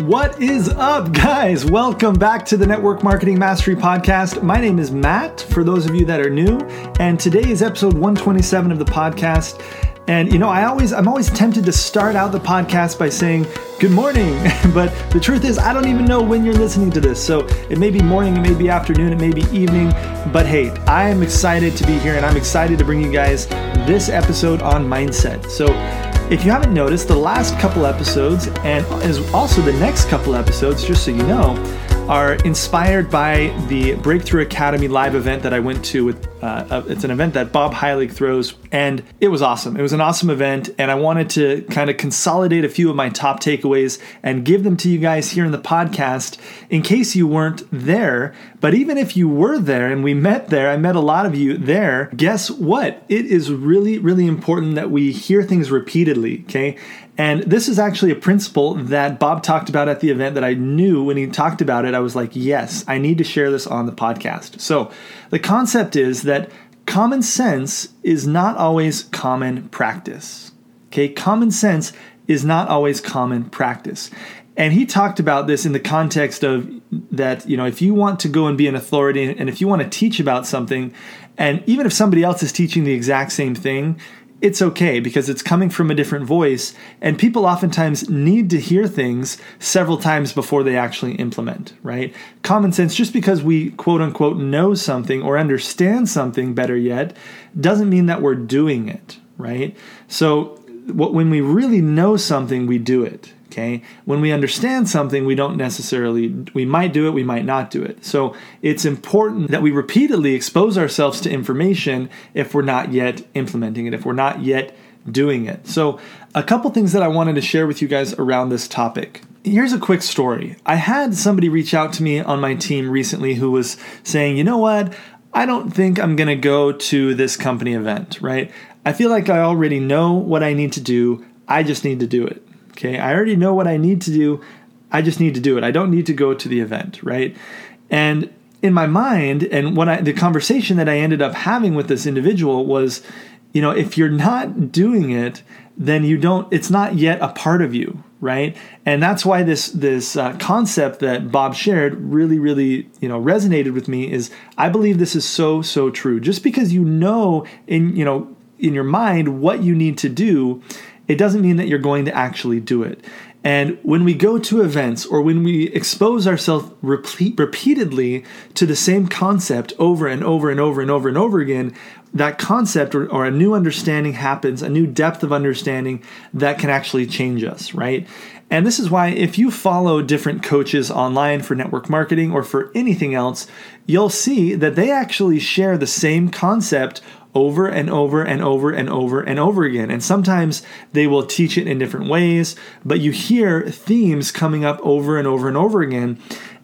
What is up, guys? Welcome back to the Network Marketing Mastery Podcast. My name is Matt, for those of you that are new, and today is episode 127 of the podcast. And you know, I always I'm always tempted to start out the podcast by saying good morning, but the truth is I don't even know when you're listening to this. So it may be morning, it may be afternoon, it may be evening, but hey, I am excited to be here and I'm excited to bring you guys this episode on mindset. So if you haven't noticed, the last couple episodes and also the next couple episodes, just so you know, are inspired by the Breakthrough Academy live event that I went to. With uh, uh, it's an event that Bob Heilig throws, and it was awesome. It was an awesome event, and I wanted to kind of consolidate a few of my top takeaways and give them to you guys here in the podcast in case you weren't there. But even if you were there and we met there, I met a lot of you there. Guess what? It is really, really important that we hear things repeatedly. Okay, and this is actually a principle that Bob talked about at the event that I knew when he talked about it. I was like, yes, I need to share this on the podcast. So the concept is that common sense is not always common practice. Okay, common sense is not always common practice. And he talked about this in the context of that, you know, if you want to go and be an authority and if you want to teach about something, and even if somebody else is teaching the exact same thing, it's okay because it's coming from a different voice, and people oftentimes need to hear things several times before they actually implement, right? Common sense, just because we quote unquote know something or understand something better yet, doesn't mean that we're doing it, right? So, when we really know something, we do it. Okay. When we understand something, we don't necessarily, we might do it, we might not do it. So it's important that we repeatedly expose ourselves to information if we're not yet implementing it, if we're not yet doing it. So, a couple things that I wanted to share with you guys around this topic. Here's a quick story. I had somebody reach out to me on my team recently who was saying, you know what? I don't think I'm going to go to this company event, right? I feel like I already know what I need to do. I just need to do it. Okay, I already know what I need to do. I just need to do it. I don't need to go to the event, right? And in my mind, and when I the conversation that I ended up having with this individual was, you know, if you're not doing it, then you don't. It's not yet a part of you, right? And that's why this this uh, concept that Bob shared really, really, you know, resonated with me. Is I believe this is so so true. Just because you know in you know in your mind what you need to do it doesn't mean that you're going to actually do it. And when we go to events or when we expose ourselves repeat, repeatedly to the same concept over and over and over and over and over again, that concept or, or, a new understanding happens, a new depth of understanding that can actually change us, right? And this is why, if you follow different coaches online for network marketing or for anything else, you'll see that they actually share the same concept over and over and over and over and over again. And sometimes they will teach it in different ways, but you hear themes coming up over and over and over again.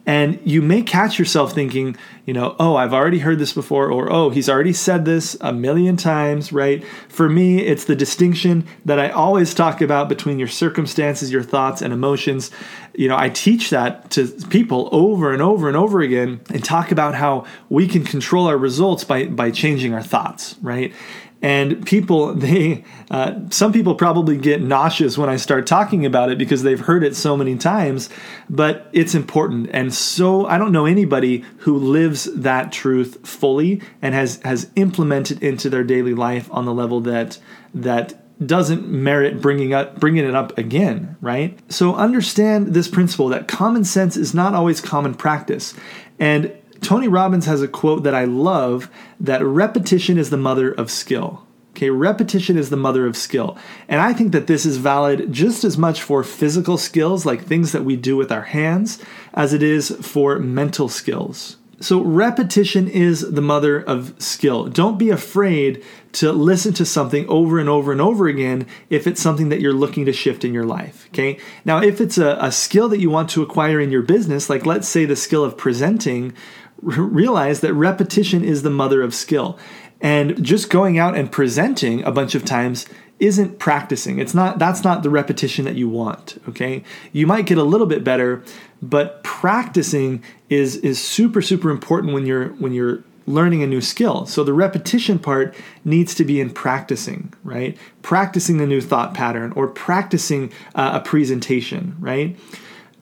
And you may catch yourself thinking, you know, oh, I've already heard this before, or oh, he's already said this a million times, right? For me, it's the distinction that I always talk about between your circumstances, your thoughts, and emotions. You know, I teach that to people over and over and over again and talk about how we can control our results by, by changing our thoughts, right? And people they uh, some people probably get nauseous when i start talking about it because they've heard it so many times but it's important. And so i don't know anybody who lives that truth fully and has has implemented into their daily life on the level that that doesn't merit bringing up bringing it up again right? So understand this principle that common sense is not always common practice. And Tony Robbins has a quote that I love that repetition is the mother of skill. Okay, repetition is the mother of skill. And I think that this is valid just as much for physical skills, like things that we do with our hands, as it is for mental skills. So, repetition is the mother of skill. Don't be afraid to listen to something over and over and over again if it's something that you're looking to shift in your life. Okay. Now, if it's a, a skill that you want to acquire in your business, like let's say the skill of presenting, realize that repetition is the mother of skill. And just going out and presenting a bunch of times isn't practicing. It's not that's not the repetition that you want, okay? You might get a little bit better, but practicing is is super super important when you're when you're learning a new skill. So the repetition part needs to be in practicing, right? Practicing the new thought pattern or practicing uh, a presentation, right?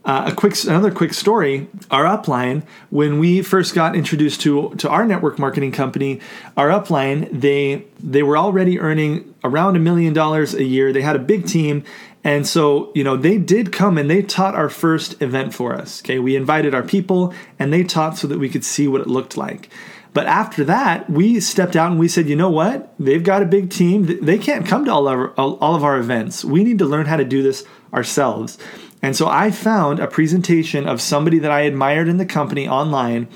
Uh, a quick another quick story. Our upline, when we first got introduced to to our network marketing company, our upline they they were already earning around a million dollars a year. They had a big team, and so, you know, they did come and they taught our first event for us. Okay, we invited our people and they taught so that we could see what it looked like. But after that, we stepped out and we said, you know what? They've got a big team. They can't come to all of our, all of our events. We need to learn how to do this ourselves. And so I found a presentation of somebody that I admired in the company online,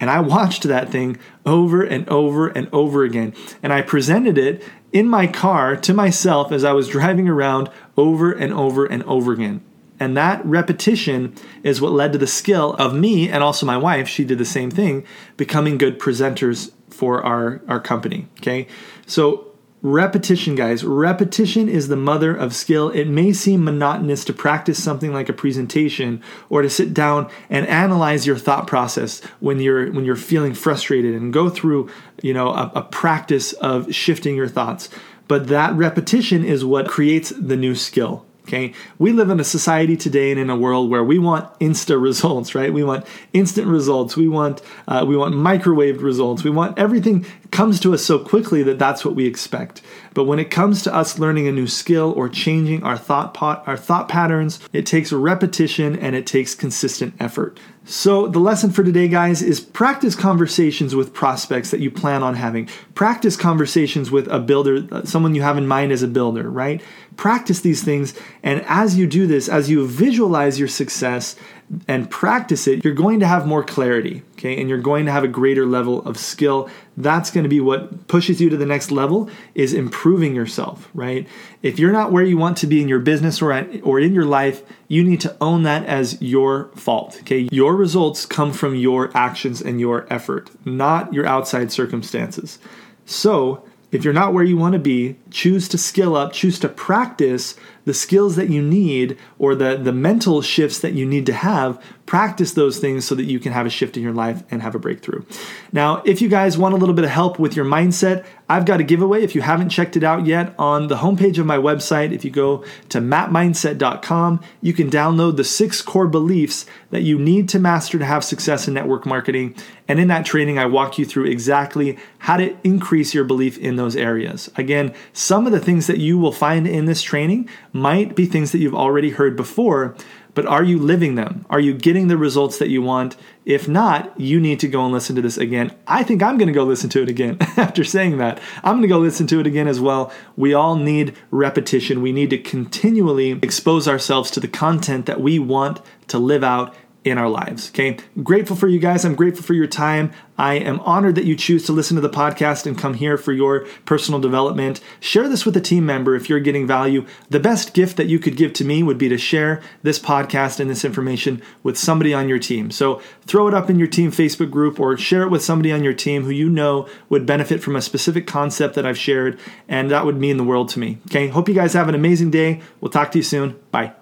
and I watched that thing over and over and over again. And I presented it in my car to myself as I was driving around over and over and over again. And that repetition is what led to the skill of me and also my wife, she did the same thing, becoming good presenters for our, our company. Okay. So Repetition, guys. Repetition is the mother of skill. It may seem monotonous to practice something like a presentation or to sit down and analyze your thought process when you're when you're feeling frustrated and go through, you know, a, a practice of shifting your thoughts. But that repetition is what creates the new skill. Okay, we live in a society today and in a world where we want insta results, right? We want instant results. We want uh, we want microwaved results. We want everything comes to us so quickly that that's what we expect. But when it comes to us learning a new skill or changing our thought pot, our thought patterns, it takes repetition and it takes consistent effort. So, the lesson for today, guys, is practice conversations with prospects that you plan on having. Practice conversations with a builder, someone you have in mind as a builder, right? Practice these things. And as you do this, as you visualize your success, and practice it, you're going to have more clarity, okay? And you're going to have a greater level of skill. That's going to be what pushes you to the next level is improving yourself, right? If you're not where you want to be in your business or at, or in your life, you need to own that as your fault, okay? Your results come from your actions and your effort, not your outside circumstances. So, if you're not where you want to be, choose to skill up, choose to practice the skills that you need or the, the mental shifts that you need to have, practice those things so that you can have a shift in your life and have a breakthrough. Now, if you guys want a little bit of help with your mindset, I've got a giveaway. If you haven't checked it out yet, on the homepage of my website, if you go to mapmindset.com, you can download the six core beliefs that you need to master to have success in network marketing. And in that training, I walk you through exactly how to increase your belief in those areas. Again, some of the things that you will find in this training might be things that you've already heard before, but are you living them? Are you getting the results that you want? If not, you need to go and listen to this again. I think I'm going to go listen to it again after saying that. I'm going to go listen to it again as well. We all need repetition. We need to continually expose ourselves to the content that we want to live out in our lives. Okay. Grateful for you guys. I'm grateful for your time. I am honored that you choose to listen to the podcast and come here for your personal development. Share this with a team member if you're getting value. The best gift that you could give to me would be to share this podcast and this information with somebody on your team. So throw it up in your team Facebook group or share it with somebody on your team who you know would benefit from a specific concept that I've shared, and that would mean the world to me. Okay. Hope you guys have an amazing day. We'll talk to you soon. Bye.